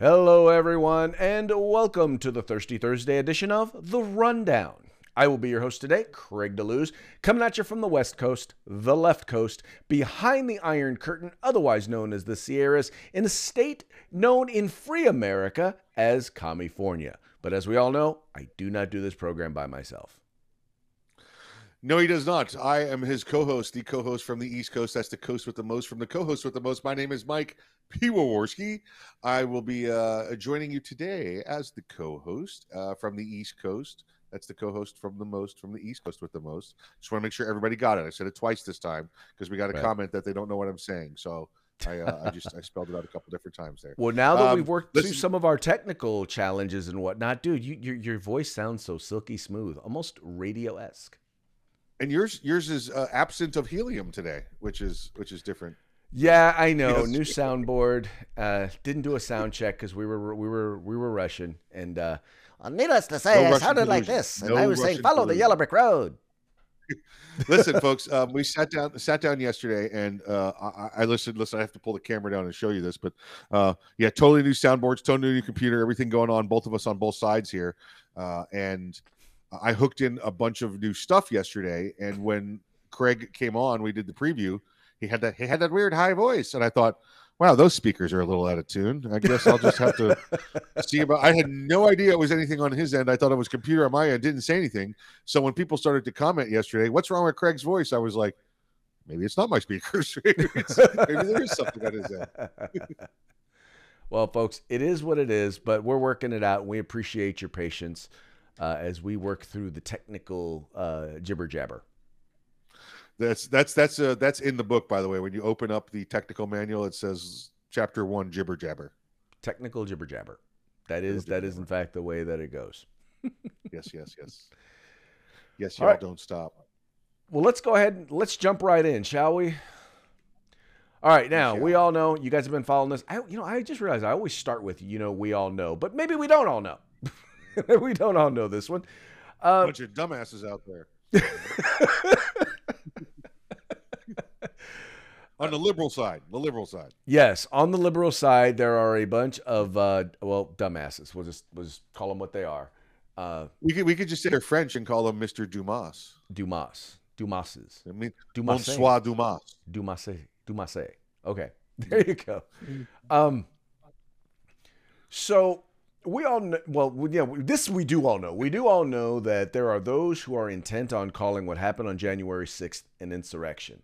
Hello, everyone, and welcome to the Thirsty Thursday edition of The Rundown. I will be your host today, Craig DeLuz, coming at you from the West Coast, the left coast, behind the Iron Curtain, otherwise known as the Sierras, in a state known in free America as California. But as we all know, I do not do this program by myself. No, he does not. I am his co-host, the co-host from the East Coast. That's the coast with the most from the co-host with the most. My name is Mike Piwowarski. I will be uh, joining you today as the co-host uh, from the East Coast. That's the co-host from the most from the East Coast with the most. Just want to make sure everybody got it. I said it twice this time because we got a Right. comment that they don't know what I'm saying. So I, uh, I just I spelled it out a couple different times there. Well, now that Um, we've worked through some of our technical challenges and whatnot, dude, you, your your voice sounds so silky smooth, almost radio esque. And yours yours is uh, absent of helium today, which is which is different. Yeah, I know. New soundboard. Uh, didn't do a sound check because we were we were we were rushing, and uh, Well, needless to say, No I Russian sounded like this, and No I was saying, Russian "Follow the yellow brick road." Listen, folks, um, we sat down sat down yesterday, and uh, I, I listened. Listen, I have to pull the camera down and show you this, but uh, yeah, totally new soundboards, totally new computer, everything going on. Both of us on both sides here, uh, and I hooked in a bunch of new stuff yesterday. And when Craig came on, we did the preview. He had that he had that weird high voice, and I thought, wow, those speakers are a little out of tune. I guess I'll just have to see about. I had no idea it was anything on his end. I thought it was computer on my end. Didn't say anything. So when people started to comment yesterday, what's wrong with Craig's voice? I was like, maybe it's not my speakers. maybe, maybe there is something on his end. well, folks, it is what it is, but we're working it out. We appreciate your patience uh, as we work through the technical uh, jibber jabber. That's that's that's uh, that's in the book, by the way. When you open up the technical manual, it says chapter one jibber jabber. Technical jibber jabber. That is that is in fact the way that it goes. Yes, yes, yes. Yes, All y'all right. don't stop. Well, let's go ahead and let's jump right in, shall we? All right, now we all know you guys have been following this. I, you know, I just realized I always start with you know we all know, but maybe we don't all know. we don't all know this one. Uh, bunch of dumbasses out there. on the liberal side, the liberal side. yes, on the liberal side, there are a bunch of uh, well dumbasses. We'll just we'll just call them what they are. Uh, We could we could just say they're French and call them Mr. Dumas. Dumas, Dumases, I mean, Dumas, Bonsoir Dumas. Dumas, Dumas. Okay, there you go. Um, so we all know, well, yeah, this we do all know. We do all know that there are those who are intent on calling what happened on January 6th an insurrection.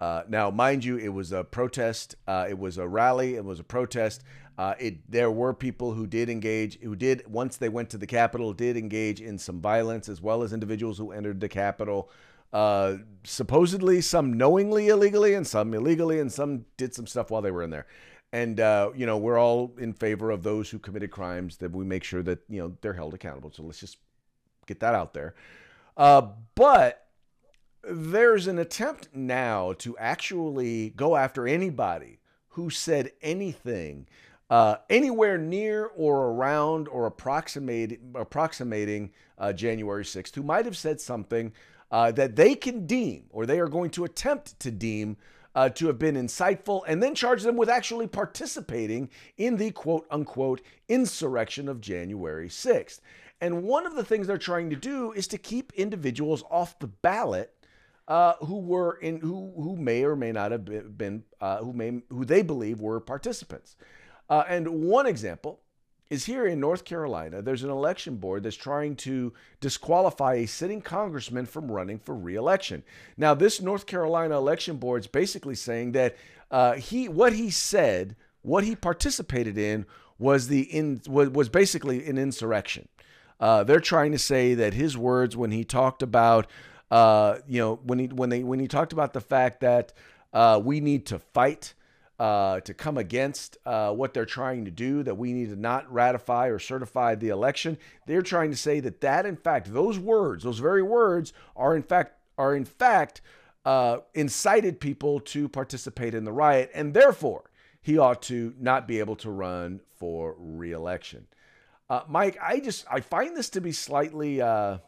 Uh, now, mind you, it was a protest. Uh, it was a rally. It was a protest. Uh, it there were people who did engage, who did once they went to the Capitol, did engage in some violence, as well as individuals who entered the Capitol. Uh, supposedly, some knowingly illegally, and some illegally, and some did some stuff while they were in there. And uh, you know, we're all in favor of those who committed crimes that we make sure that you know they're held accountable. So let's just get that out there. Uh, but there's an attempt now to actually go after anybody who said anything uh, anywhere near or around or approximate, approximating uh, January 6th, who might have said something uh, that they can deem or they are going to attempt to deem uh, to have been insightful and then charge them with actually participating in the quote unquote insurrection of January 6th. And one of the things they're trying to do is to keep individuals off the ballot uh, who were in who who may or may not have been, been uh, who may who they believe were participants. Uh, and one example is here in North Carolina. There's an election board that's trying to disqualify a sitting congressman from running for reelection. Now, this North Carolina election board is basically saying that uh, he what he said, what he participated in, was the in was, was basically an insurrection. Uh, they're trying to say that his words when he talked about, uh, you know, when he when they when he talked about the fact that uh, we need to fight uh, to come against uh, what they're trying to do, that we need to not ratify or certify the election. They're trying to say that that in fact those words, those very words, are in fact are in fact uh, incited people to participate in the riot, and therefore he ought to not be able to run for reelection. Uh, Mike, I just I find this to be slightly. Uh,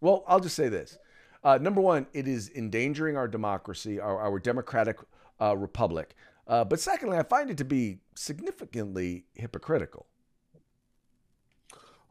well, I'll just say this. Uh, number one, it is endangering our democracy, our, our democratic uh, republic. Uh, but secondly, I find it to be significantly hypocritical.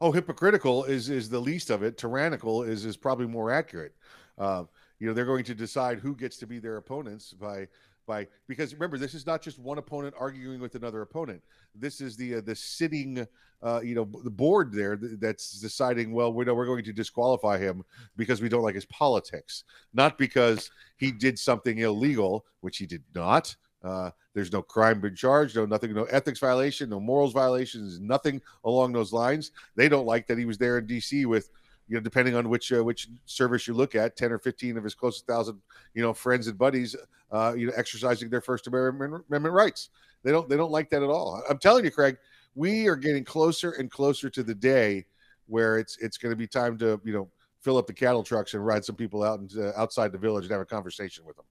Oh, hypocritical is is the least of it. Tyrannical is is probably more accurate. Uh, you know, they're going to decide who gets to be their opponents by by because remember this is not just one opponent arguing with another opponent this is the uh, the sitting uh, you know the board there that's deciding well we know we're going to disqualify him because we don't like his politics not because he did something illegal which he did not uh, there's no crime been charged, no nothing, no ethics violation, no morals violations, nothing along those lines. They don't like that he was there in D.C. with you know, depending on which uh, which service you look at, ten or fifteen of his closest thousand, you know, friends and buddies, uh, you know, exercising their First Amendment rights. They don't they don't like that at all. I'm telling you, Craig, we are getting closer and closer to the day where it's it's going to be time to you know fill up the cattle trucks and ride some people out and outside the village and have a conversation with them.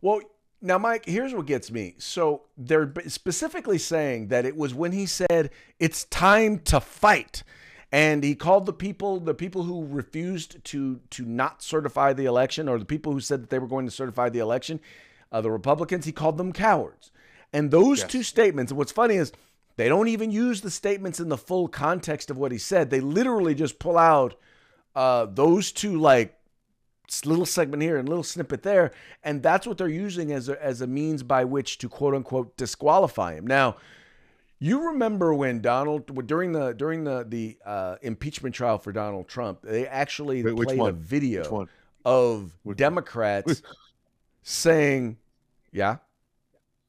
Well, now, Mike, here's what gets me. So they're specifically saying that it was when he said it's time to fight and he called the people the people who refused to to not certify the election or the people who said that they were going to certify the election uh, the republicans he called them cowards. And those yes. two statements what's funny is they don't even use the statements in the full context of what he said. They literally just pull out uh, those two like little segment here and little snippet there and that's what they're using as a, as a means by which to quote unquote disqualify him. Now you remember when Donald during the during the the uh, impeachment trial for Donald Trump, they actually Wait, played a video of which Democrats saying, "Yeah."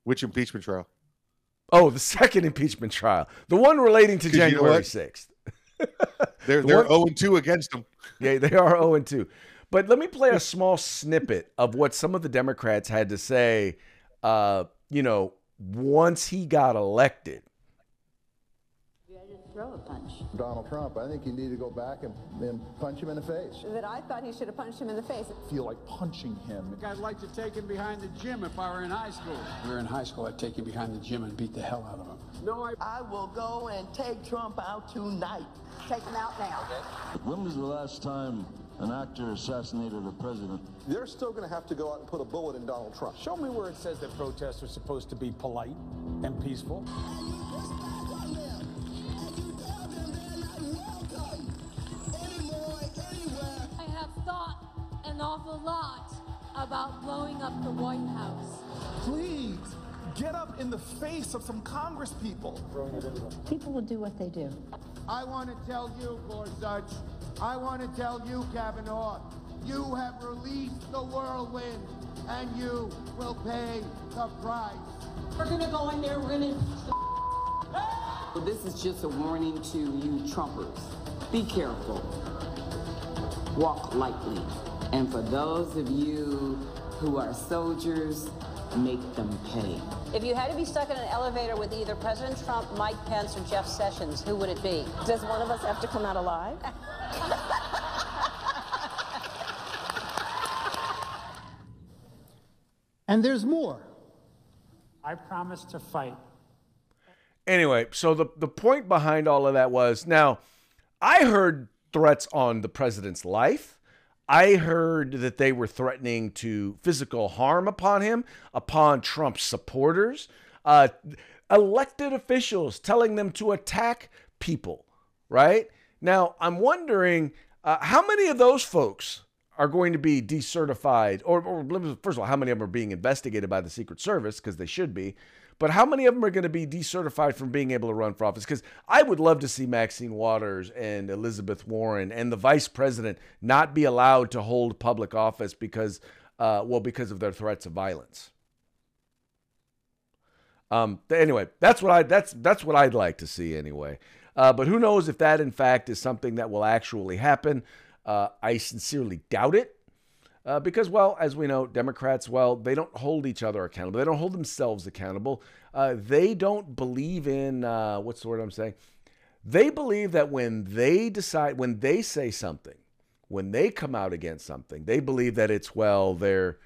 Which impeachment trial? Oh, the second impeachment trial, the one relating to January sixth. they're the they're zero oh and two against them. Yeah, they are zero oh and two. But let me play a small snippet of what some of the Democrats had to say. Uh, you know, once he got elected throw a punch. Donald Trump, I think you need to go back and, and punch him in the face. That I thought he should have punched him in the face. I feel like punching him. I'd like to take him behind the gym if I were in high school. If we were in high school, I'd take him behind the gym and beat the hell out of him. No, I... I will go and take Trump out tonight. Take him out now. Okay. When was the last time an actor assassinated a president. They're still going to have to go out and put a bullet in Donald Trump. Show me where it says that protests are supposed to be polite and peaceful. An awful lot about blowing up the White House. Please, get up in the face of some Congress people. People will do what they do. I want to tell you, Gorsuch, I want to tell you, Kavanaugh, you have released the whirlwind, and you will pay the price. We're going to go in there, we're going to... This is just a warning to you Trumpers. Be careful. Walk lightly. And for those of you who are soldiers, make them pay. If you had to be stuck in an elevator with either President Trump, Mike Pence, or Jeff Sessions, who would it be? Does one of us have to come out alive? and there's more. I promise to fight. Anyway, so the, the point behind all of that was now, I heard threats on the president's life. I heard that they were threatening to physical harm upon him, upon Trump's supporters, uh, elected officials telling them to attack people, right? Now, I'm wondering uh, how many of those folks are going to be decertified, or, or first of all, how many of them are being investigated by the Secret Service, because they should be, but how many of them are going to be decertified from being able to run for office? Because I would love to see Maxine Waters and Elizabeth Warren and the vice president not be allowed to hold public office because, uh, well, because of their threats of violence. Um, anyway, that's what I that's that's what I'd like to see anyway. Uh, but who knows if that in fact is something that will actually happen? Uh, I sincerely doubt it. Uh, because, well, as we know, Democrats, well, they don't hold each other accountable. They don't hold themselves accountable. Uh, they don't believe in, uh, what's the word I'm saying? They believe that when they decide, when they say something, when they come out against something, they believe that it's, well, they're,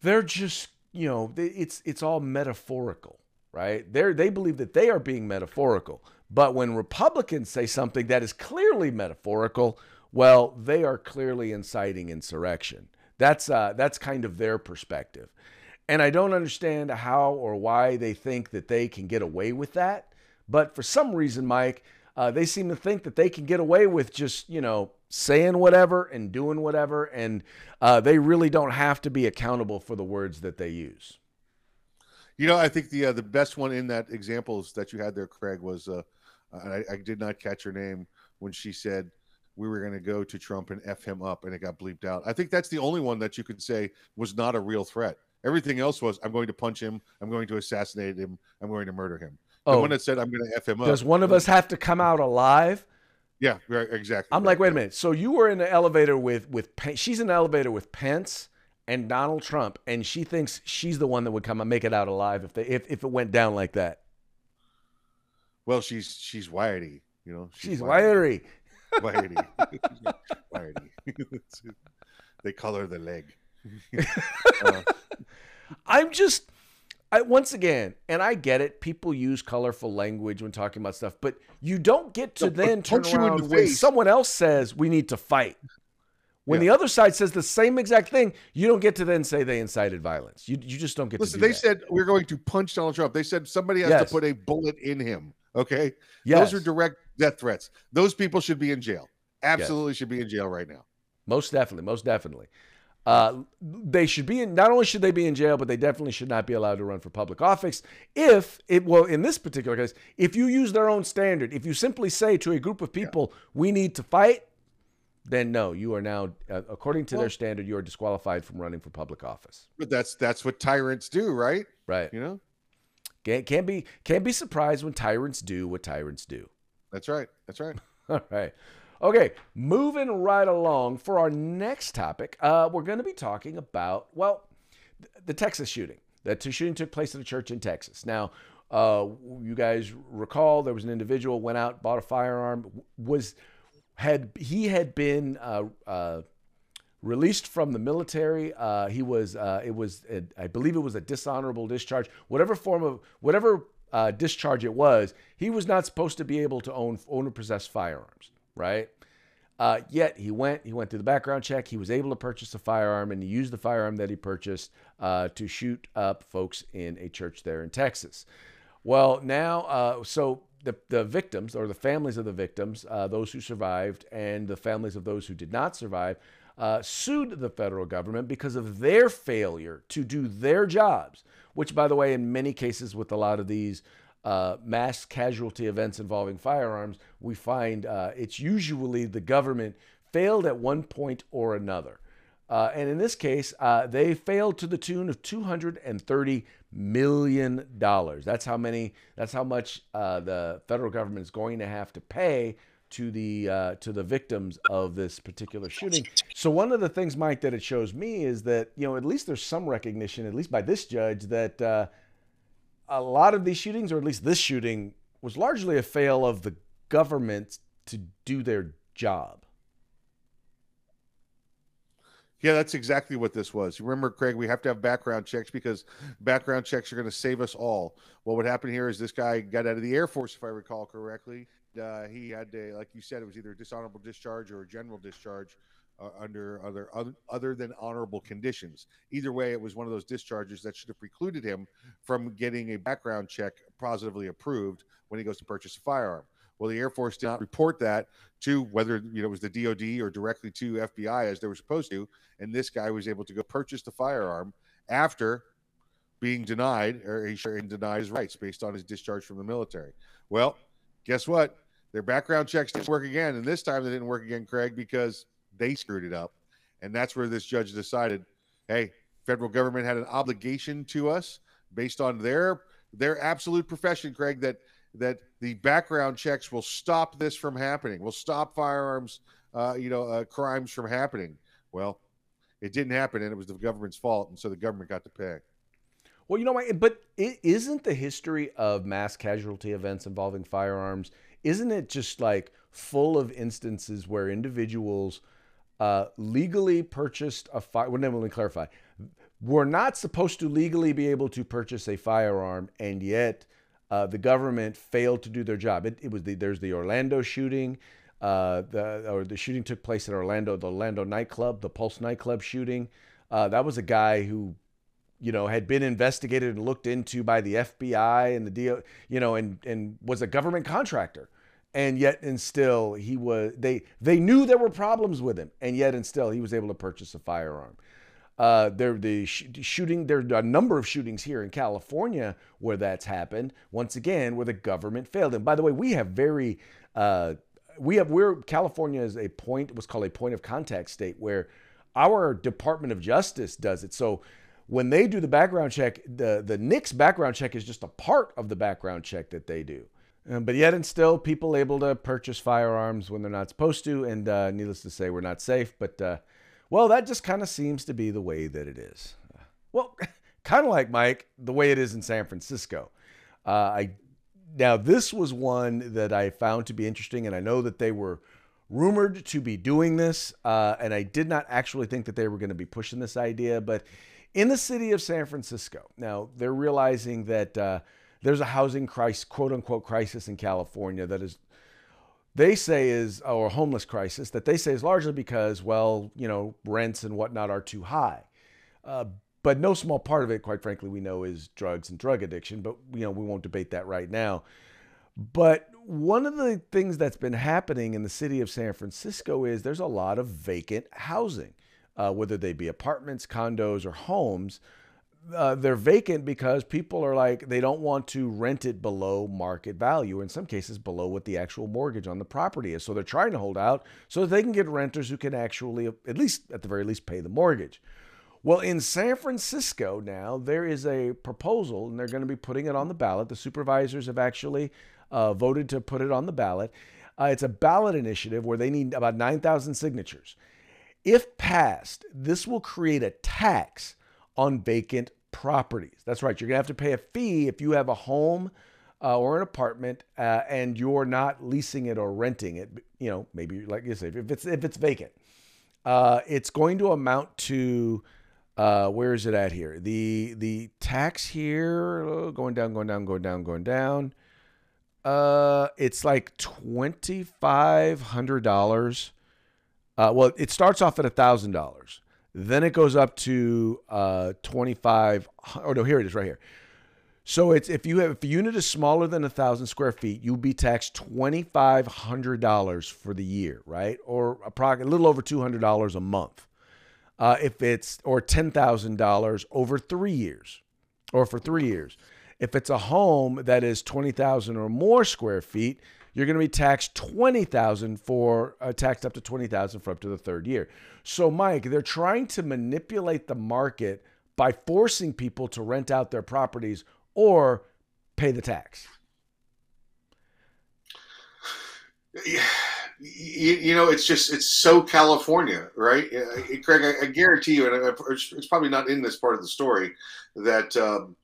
they're just, you know, it's, it's all metaphorical, right? They're, they believe that they are being metaphorical. But when Republicans say something that is clearly metaphorical, well, they are clearly inciting insurrection. That's uh, that's kind of their perspective. And I don't understand how or why they think that they can get away with that. But for some reason, Mike, uh, they seem to think that they can get away with just, you know, saying whatever and doing whatever. And uh, they really don't have to be accountable for the words that they use. You know, I think the uh, the best one in that examples that you had there, Craig, was uh, I, I did not catch her name when she said we were going to go to Trump and f him up, and it got bleeped out. I think that's the only one that you could say was not a real threat. Everything else was I'm going to punch him, I'm going to assassinate him, I'm going to murder him. The Oh. one that said I'm going to f him up. Does one of us have to come out alive? Yeah, right, exactly. I'm like, wait a minute. So you were in the elevator with with she's in the elevator with Pence and Donald Trump, and she thinks she's the one that would come and make it out alive if they if, if it went down like that. Well, she's she's wiry, you know. She's wiry. Wiry. Wiry. they call her the leg. Uh, I'm just I once again, and I get it. People use colorful language when talking about stuff, but you don't get to No, then turn punch you in around when face. someone else says we need to fight. When Yeah. the other side says the same exact thing, you don't get to then say they incited violence. You you just don't get Listen, to they that. said we're going to punch Donald Trump. They said somebody has Yes. to put a bullet in him. Okay. Yes. Those are direct death threats. Those people should be in jail. Absolutely should be in jail right now. Most definitely, most definitely. Uh, they should be in. Not only should they be in jail, but they definitely should not be allowed to run for public office. If it well, in this particular case, if you use their own standard, if you simply say to a group of people, "We need to fight," then no, you are now, uh, according to Well- their standard, you are disqualified from running for public office. But that's that's what tyrants do, right? Right. You know? Can't, can't be can't be surprised when tyrants do what tyrants do. That's right. That's right. All right. Okay, moving right along for our next topic, uh, we're going to be talking about, well, th- the Texas shooting. The shooting took place at a church in Texas. Now, uh, you guys recall there was an individual went out, bought a firearm, was had he had been uh, uh, released from the military. Uh, he was uh, it was I believe it was a dishonorable discharge, whatever form of whatever uh, discharge it was. He was not supposed to be able to own own or possess firearms, right? Uh, yet he went he went through the background check. He was able to purchase a firearm, and he used the firearm that he purchased uh, to shoot up folks in a church there in Texas. Well, now, uh, so the, the victims or the families of the victims, uh, those who survived, and the families of those who did not survive, uh, sued the federal government because of their failure to do their jobs, which, by the way, in many cases with a lot of these uh, mass casualty events involving firearms, we find uh, it's usually the government failed at one point or another. Uh, and in this case, uh, they failed to the tune of 230 million dollars. That's how many. That's how much uh, the federal government is going to have to pay to the uh, to the victims of this particular shooting. So one of the things, Mike, that it shows me is that you know at least there's some recognition, at least by this judge, that uh, a lot of these shootings, or at least this shooting, was largely a fail of the government to do their job. Yeah, that's exactly what this was. Remember, Craig, we have to have background checks because background checks are going to save us all. What would happen here is this guy got out of the Air Force, if I recall correctly. Uh, he had, a, like you said, it was either a dishonorable discharge or a general discharge uh, under other, other other than honorable conditions. Either way, it was one of those discharges that should have precluded him from getting a background check positively approved when he goes to purchase a firearm. Well, the Air Force did not report that to whether you know it was the DoD or directly to FBI as they were supposed to, and this guy was able to go purchase the firearm after being denied or he denied his rights based on his discharge from the military. Well, guess what? Their background checks didn't work again, and this time they didn't work again, Craig, because they screwed it up, and that's where this judge decided, hey, federal government had an obligation to us based on their their absolute profession, Craig, that that the background checks will stop this from happening, will stop firearms, uh, you know, uh, crimes from happening. Well, it didn't happen, and it was the government's fault, and so the government got to pay. Well, you know, but it isn't the history of mass casualty events involving firearms, isn't it just like full of instances where individuals uh, legally purchased a fire? Well, let me clarify. We're not supposed to legally be able to purchase a firearm, and yet uh, the government failed to do their job. It, it was the, there's the Orlando shooting. Uh, the or the shooting took place at Orlando, the Orlando nightclub, the Pulse nightclub shooting. Uh, that was a guy who you know, had been investigated and looked into by the FBI and the DO, you know, and and was a government contractor. And yet and still he was they they knew there were problems with him, and yet and still he was able to purchase a firearm. Uh, there the sh- shooting there are a number of shootings here in California where that's happened. Once again, where the government failed. And by the way, we have very uh, we have we're California is a point what's called a point of contact state where our Department of Justice does it. So when they do the background check, the the NICS background check is just a part of the background check that they do. Um, but yet and still, people able to purchase firearms when they're not supposed to, and uh, needless to say, we're not safe. But uh, well, that just kind of seems to be the way that it is. Well, kind of like Mike, the way it is in San Francisco. Uh, I now this was one that I found to be interesting, and I know that they were rumored to be doing this, uh, and I did not actually think that they were going to be pushing this idea. But in the city of San Francisco, now they're realizing that uh, there's a housing crisis, quote unquote, crisis in California that is, they say is, or homeless crisis that they say is largely because, well, you know, rents and whatnot are too high. Uh, but no small part of it, quite frankly, we know is drugs and drug addiction. But you know, we won't debate that right now. But one of the things that's been happening in the city of San Francisco is there's a lot of vacant housing, uh, whether they be apartments, condos, or homes. Uh, they're vacant because people are like they don't want to rent it below market value in some cases below what the actual mortgage on the property is so they're trying to hold out so that they can get renters who can actually at least at the very least pay the mortgage well in san francisco now there is a proposal and they're going to be putting it on the ballot the supervisors have actually uh, voted to put it on the ballot. Uh, it's a ballot initiative where they need about 9,000 signatures. If passed, this will create a tax on vacant properties. That's right. You're going to have to pay a fee if you have a home uh, or an apartment uh, and you're not leasing it or renting it. You know, maybe like you say, if it's if it's vacant, uh, it's going to amount to uh, where is it at here? The the tax here oh, going down, going down, going down, going down. Uh, it's like twenty five hundred dollars. Uh, well, it starts off at a thousand dollars. Then it goes up to uh twenty five. Oh no, here it is, right here. So it's if you have if a unit is smaller than a thousand square feet, you'll be taxed twenty five hundred dollars for the year, right? Or a little over two hundred dollars a month. Uh, if it's or ten thousand dollars over three years, or for three years. If it's a home that is 20,000 or more square feet, you're going to be taxed 20,000 for uh, taxed up to 20,000 for up to the third year. So Mike, they're trying to manipulate the market by forcing people to rent out their properties or pay the tax. Yeah. You, you, know, it's just it's so California, right? Craig, I, I guarantee you, and it's probably not in this part of the story that um,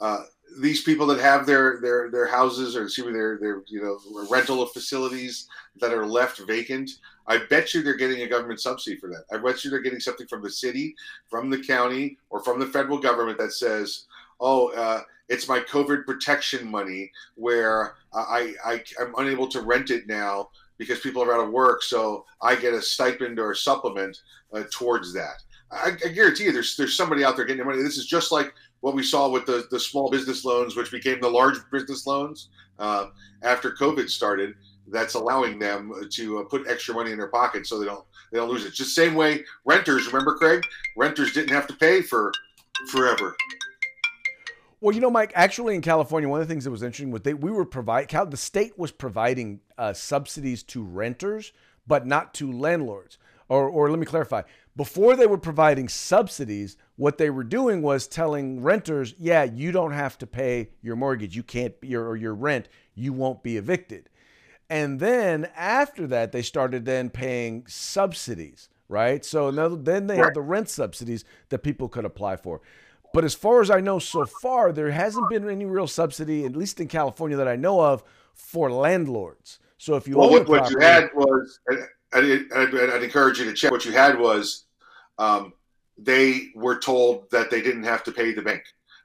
uh, these people that have their their their houses or excuse me their their you know rental of facilities that are left vacant i bet you they're getting a government subsidy for that. I bet you they're getting something from the city from the county or from the federal government that says oh uh, it's my covid protection money where I, I i'm unable to rent it now because people are out of work so i get a stipend or a supplement uh, towards that. I, I guarantee you there's there's somebody out there getting money. This is just like what we saw with the, the small business loans, which became the large business loans uh, after COVID started. That's allowing them to uh, put extra money in their pocket so they don't they don't lose it. Just same way renters. Remember, Craig? Renters didn't have to pay for forever. Well, you know, Mike. Actually, in California, one of the things that was interesting was they we were provide Cal, the state was providing uh, subsidies to renters, but not to landlords. Or, or let me clarify: before they were providing subsidies, what they were doing was telling renters, yeah, you don't have to pay your mortgage. You can't, your, or your rent, you won't be evicted. And then after that, they started then paying subsidies, right? So now, then they have the rent subsidies that people could apply for. But as far as I know so far, there hasn't been any real subsidy, at least in California that I know of, for landlords. So if you well, what, property, what you had was, I'd, I'd, I'd, encourage you to check. What you had was um, they were told that they didn't have to pay the bank,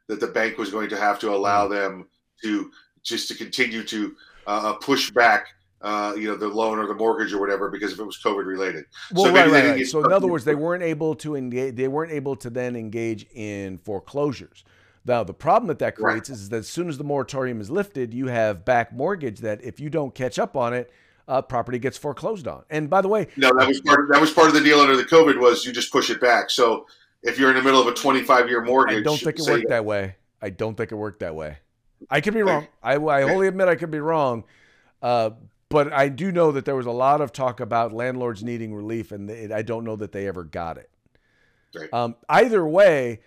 that the bank was going to have to allow mm. them to just to continue to uh, uh, push back uh, you know, the loan or the mortgage or whatever because if it was COVID related. Well, so right, right, right. So in other words, they weren't able to engage. They weren't able to then engage in foreclosures. Now the problem that that Right. creates is that as soon as the moratorium is lifted, you have back mortgage that if you don't catch up on it, uh, property gets foreclosed on. And by the way, No, that was part. Of, that was part of the deal under the COVID was you just push it back. So if you're in the middle of a 25 year mortgage, I don't think it worked that way. I don't think it worked that way. I could be wrong. I, I wholly admit I could be wrong. Uh, but I do know that there was a lot of talk about landlords needing relief, and they, I don't know that they ever got it. Right. Um, either way,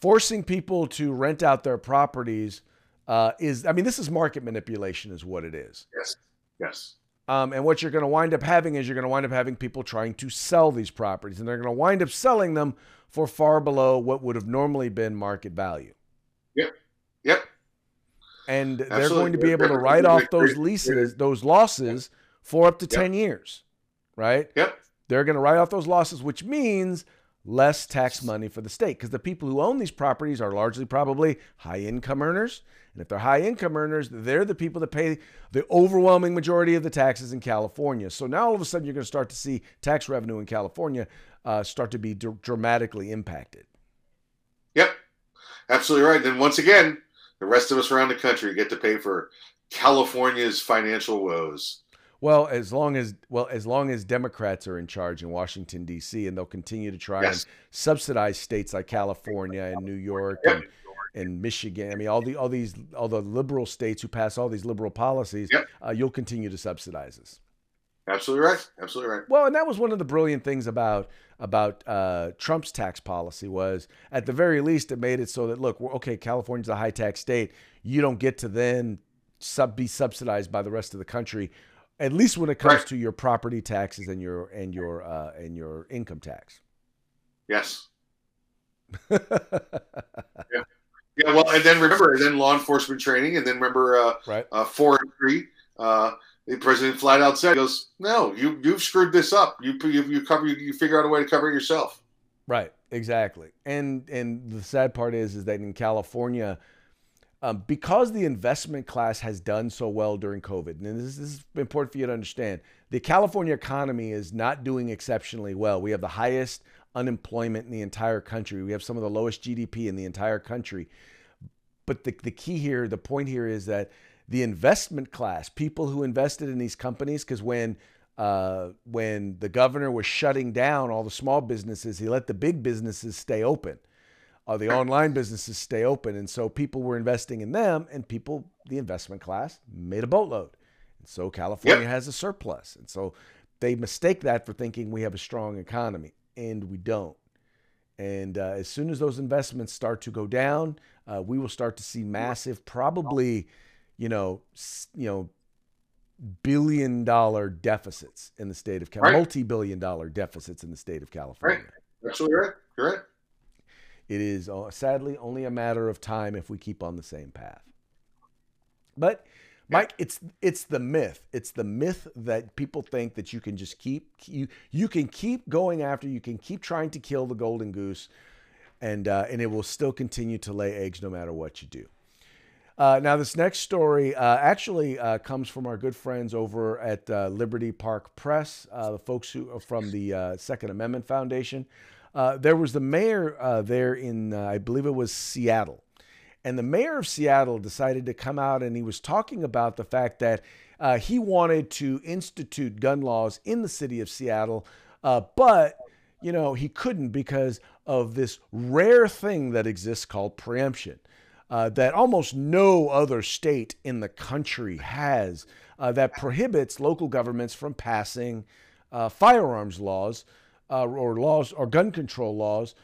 forcing people to rent out their properties uh, is, I mean, this is market manipulation, is what it is. Yes. Yes. Um, and what you're going to wind up having is you're going to wind up having people trying to sell these properties, and they're going to wind up selling them for far below what would have normally been market value. Yep. Yep. And they're going to be able to write off those leases, those losses for up to 10 years, right? Yep. They're going to write off those losses, which means less tax money for the state because the people who own these properties are largely probably high income earners. And if they're high income earners, they're the people that pay the overwhelming majority of the taxes in California. So now all of a sudden you're going to start to see tax revenue in California uh, start to be dr- dramatically impacted. Yep. Absolutely right. Then once again, the rest of us around the country get to pay for California's financial woes. Well, as long as well as long as Democrats are in charge in Washington D.C. and they'll continue to try Yes. and subsidize states like California and New York Yep. and, and Michigan. I mean, all the all these all the liberal states who pass all these liberal policies, Yep. uh, you'll continue to subsidize us. Absolutely right. Absolutely right. Well, and that was one of the brilliant things about about uh, Trump's tax policy was, at the very least, it made it so that look, we're, okay, California's a high tax state. You don't get to then sub be subsidized by the rest of the country, at least when it comes Right. to your property taxes and your and your uh, and your income tax. Yes. Yeah. Yeah. Well, and then remember, and then law enforcement training, and then remember, uh, Right. uh, forestry. Uh, the president flat out said, "Goes, no, you you've screwed this up. You you, you cover you, you figure out a way to cover it yourself." Right, exactly. And and the sad part is is that in California, um, because the investment class has done so well during COVID, and this, this is important for you to understand, the California economy is not doing exceptionally well. We have the highest unemployment in the entire country. We have some of the lowest GDP in the entire country. But the, the key here, the point here is that the investment class, people who invested in these companies, because when uh, when the governor was shutting down all the small businesses, he let the big businesses stay open, uh, the online businesses stay open, and so people were investing in them, and people, the investment class, made a boatload, and so California Yep. has a surplus, and so they mistake that for thinking we have a strong economy, and we don't. And uh, as soon as those investments start to go down, uh, we will start to see massive, probably, you know, you know, billion dollar deficits in the state of Right. California, multi-billion dollar deficits in the state of California. Absolutely right. You're right. It is uh, sadly only a matter of time if we keep on the same path. But Mike, it's it's the myth. It's the myth that people think that you can just keep you you can keep going after, you can keep trying to kill the golden goose, and uh, and it will still continue to lay eggs no matter what you do. Uh, now, this next story uh, actually uh, comes from our good friends over at uh, Liberty Park Press, uh, the folks who are from the Second Amendment Foundation. There was the mayor there in, I believe it was Seattle. And the mayor of Seattle decided to come out and he was talking about the fact that uh, he wanted to institute gun laws in the city of Seattle, uh, but you know he couldn't because of this rare thing that exists called preemption. Uh, that almost no other state in the country has uh, that prohibits local governments from passing uh, firearms laws uh, or laws or gun control laws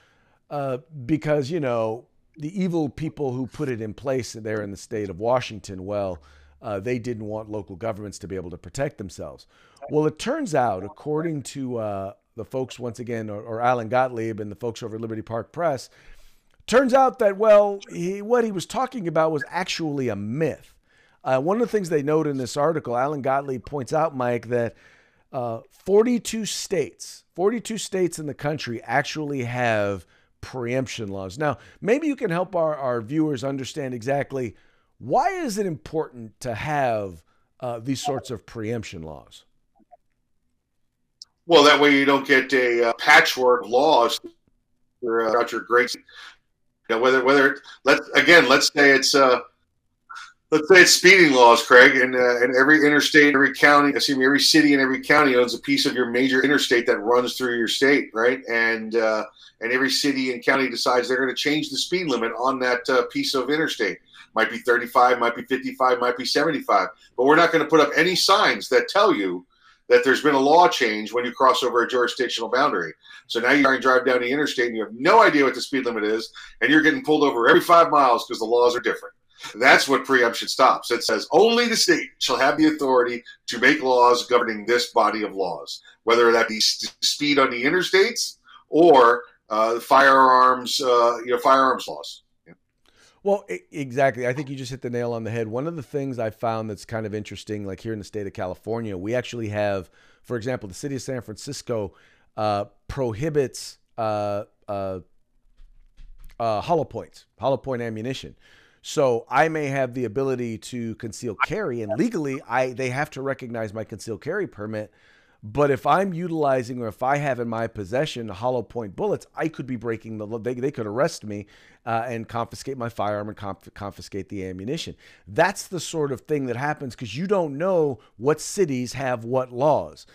uh, because you know the evil people who put it in place there in the state of Washington, well, uh, they didn't want local governments to be able to protect themselves. Well, it turns out, according to uh, the folks once again, or, or Alan Gottlieb and the folks over at Liberty Park Press, turns out that well, he, what he was talking about was actually a myth. Uh, one of the things they note in this article, Alan Gottlieb points out, Mike, that uh, 42 states, 42 states in the country actually have preemption laws. Now, maybe you can help our, our viewers understand exactly why is it important to have uh, these sorts of preemption laws. Well, that way you don't get a uh, patchwork laws throughout uh, your great. Know, whether whether let's again, let's say it's uh, let's say it's speeding laws, Craig, and uh, and every interstate, every county, excuse me, every city and every county owns a piece of your major interstate that runs through your state, right? And uh, and every city and county decides they're going to change the speed limit on that uh, piece of interstate. Might be 35, might be 55, might be 75, but we're not going to put up any signs that tell you that there's been a law change when you cross over a jurisdictional boundary. So now you're drive down the interstate and you have no idea what the speed limit is, and you're getting pulled over every five miles because the laws are different. That's what preemption stops. It says only the state shall have the authority to make laws governing this body of laws, whether that be st- speed on the interstates or uh, firearms, uh, you know, firearms laws. Well, exactly. I think you just hit the nail on the head. One of the things I found that's kind of interesting, like here in the state of California, we actually have, for example, the city of San Francisco uh, prohibits uh, uh, uh hollow points, hollow point ammunition. So I may have the ability to conceal carry, and legally, I they have to recognize my concealed carry permit. But if I'm utilizing or if I have in my possession hollow point bullets, I could be breaking the. They, they could arrest me uh, and confiscate my firearm and conf- confiscate the ammunition. That's the sort of thing that happens because you don't know what cities have what laws.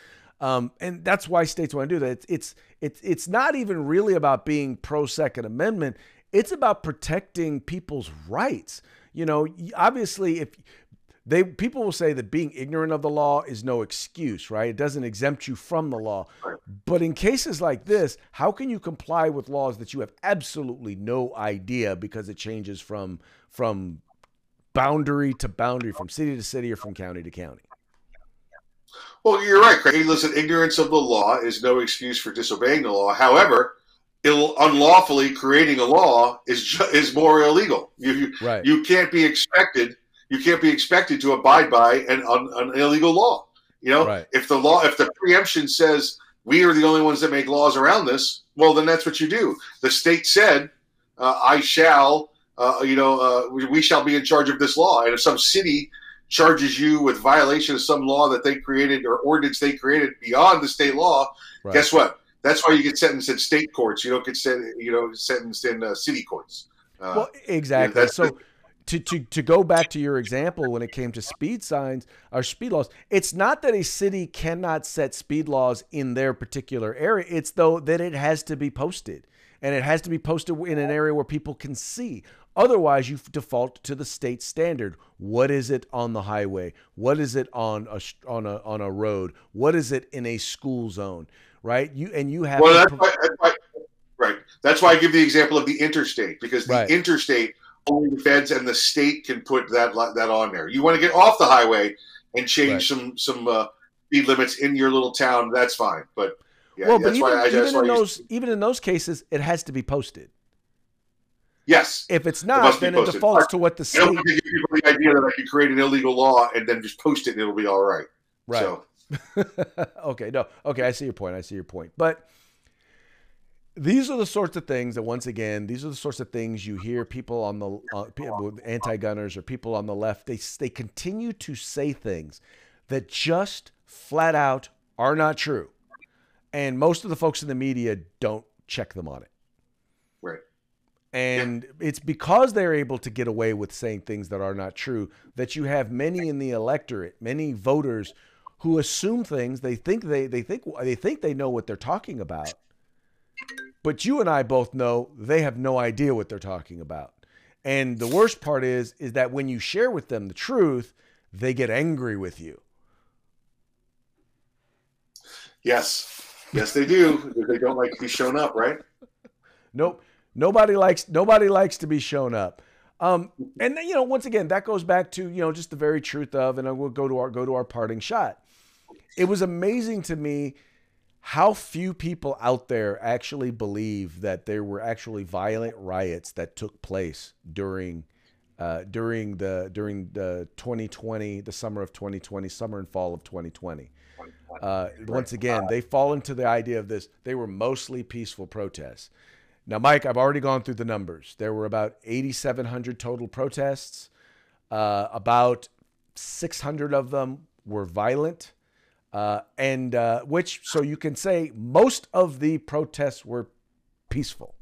Um, and that's why states want to do that. It's, it's it's it's not even really about being pro Second Amendment. It's about protecting people's rights. You know, obviously, if they people will say that being ignorant of the law is no excuse, right? It doesn't exempt you from the law. But in cases like this, how can you comply with laws that you have absolutely no idea because it changes from from boundary to boundary, from city to city, or from county to county? Well, you're right, Craig. Listen, ignorance of the law is no excuse for disobeying the law. However, unlawfully creating a law is is more illegal. You you, right. you can't be expected you can't be expected to abide by an, an, an illegal law. You know, right. if the law if the preemption says we are the only ones that make laws around this, well then that's what you do. The state said, uh, I shall, uh, you know, uh, we, we shall be in charge of this law, and if some city charges you with violation of some law that they created or ordinance they created beyond the state law, right. guess what? That's why you get sentenced in state courts. You don't get sent, you know, sentenced in uh, city courts. Uh, well, exactly. You know, so to, to, to go back to your example when it came to speed signs or speed laws, it's not that a city cannot set speed laws in their particular area. It's though that it has to be posted and it has to be posted in an area where people can see. Otherwise, you default to the state standard. What is it on the highway? What is it on a on a on a road? What is it in a school zone? Right? You and you have well, that's, why, that's why, right. That's why I give the example of the interstate because the right. interstate only the feds and the state can put that that on there. You want to get off the highway and change right. some some uh, speed limits in your little town. That's fine, but yeah, well, but even, I, even in those even in those cases, it has to be posted. Yes. If it's not, it then it defaults to what the state. I don't give people the idea that I can create an illegal law and then just post it and it'll be all right. Right. So. okay, no. Okay, I see your point. I see your point. But these are the sorts of things that once again, these are the sorts of things you hear people on the uh, anti-gunners or people on the left they they continue to say things that just flat out are not true. And most of the folks in the media don't check them on it. Right. And yeah. it's because they're able to get away with saying things that are not true that you have many in the electorate, many voters who assume things. They think they they think they think they know what they're talking about. But you and I both know they have no idea what they're talking about. And the worst part is is that when you share with them the truth, they get angry with you. Yes. Yes, they do. they don't like to be shown up, right? Nope. Nobody likes nobody likes to be shown up. Um, and then, you know, once again, that goes back to you know just the very truth of, and I will go to our go to our parting shot it was amazing to me how few people out there actually believe that there were actually violent riots that took place during uh, during the during the 2020 the summer of 2020 summer and fall of 2020 uh, once again they fall into the idea of this. They were mostly peaceful protests. Now mike i've already gone through the numbers. There were about 8700 total protests. Uh, about 600 of them were violent. Uh, and uh, which, so you can say most of the protests were peaceful.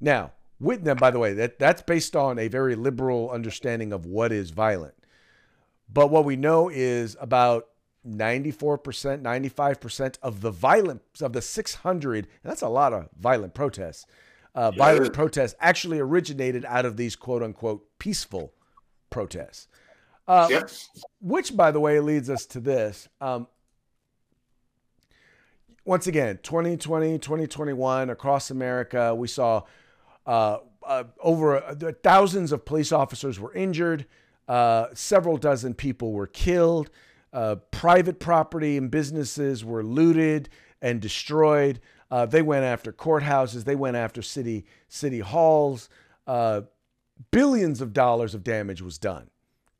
Now, with them, by the way, that, that's based on a very liberal understanding of what is violent. But what we know is about 94%, 95% of the violent, of the 600, and that's a lot of violent protests, uh, yeah. violent protests actually originated out of these quote unquote peaceful protests. Uh, yep. Which, by the way, leads us to this. Um, once again, 2020, 2021, across America, we saw uh, uh, over uh, thousands of police officers were injured, uh, several dozen people were killed, uh, private property and businesses were looted and destroyed. Uh, they went after courthouses, they went after city city halls. billions of dollars of damage was done,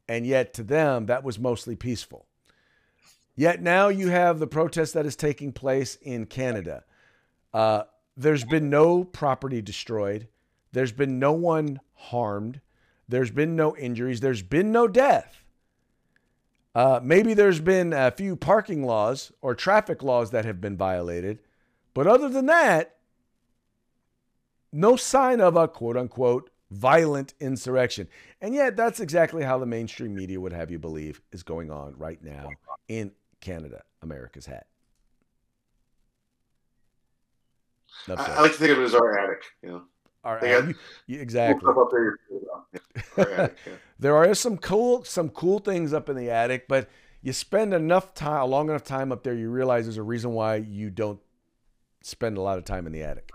and yet to them that was mostly peaceful. Yet now you have the protest that is taking place in Canada. Uh, there's been no property destroyed. There's been no one harmed. There's been no injuries. There's been no death. Uh, maybe there's been a few parking laws or traffic laws that have been violated. But other than that, no sign of a quote unquote violent insurrection. And yet, that's exactly how the mainstream media would have you believe is going on right now in Canada, America's hat. I, I, like to think of it as our attic, you know. Our attic, you, exactly. There, attic, yeah. there are some cool some cool things up in the attic, but you spend enough time, a long enough time up there, you realize there's a reason why you don't spend a lot of time in the attic.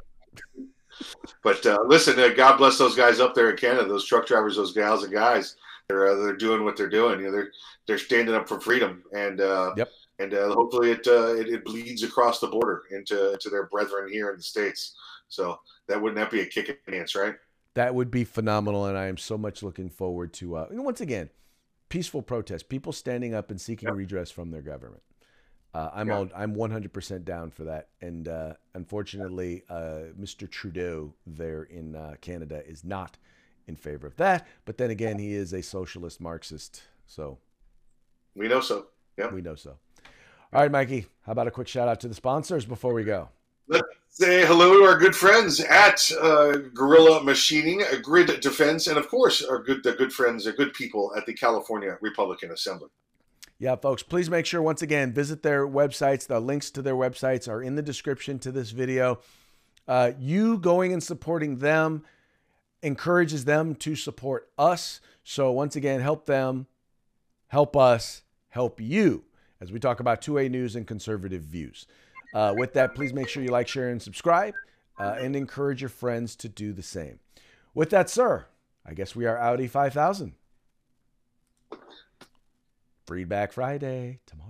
But uh, listen, uh, God bless those guys up there in Canada, those truck drivers, those gals and guys. They're uh, they're doing what they're doing. You know, they're they're standing up for freedom, and uh, yep and uh, hopefully it, uh, it, it bleeds across the border into to their brethren here in the states. So that wouldn't that be a kick in the right? That would be phenomenal, and I am so much looking forward to. Uh, once again, peaceful protest, people standing up and seeking redress from their government. Uh, I'm all, I'm 100% down for that, and uh, unfortunately, uh, Mr. Trudeau there in uh, Canada is not in favor of that. But then again, he is a socialist Marxist, so we know so. Yeah, we know so. All right, Mikey, how about a quick shout out to the sponsors before we go? Let's say hello to our good friends at uh, Gorilla Machining, Grid Defense, and of course, our good the good friends, the good people at the California Republican Assembly. Yeah, folks, please make sure once again visit their websites. The links to their websites are in the description to this video. Uh, you going and supporting them encourages them to support us. So once again, help them, help us, help you as we talk about 2A news and conservative views. Uh, with that, please make sure you like, share, and subscribe, uh, and encourage your friends to do the same. With that, sir, I guess we are Audi 5000. Freedback Friday tomorrow.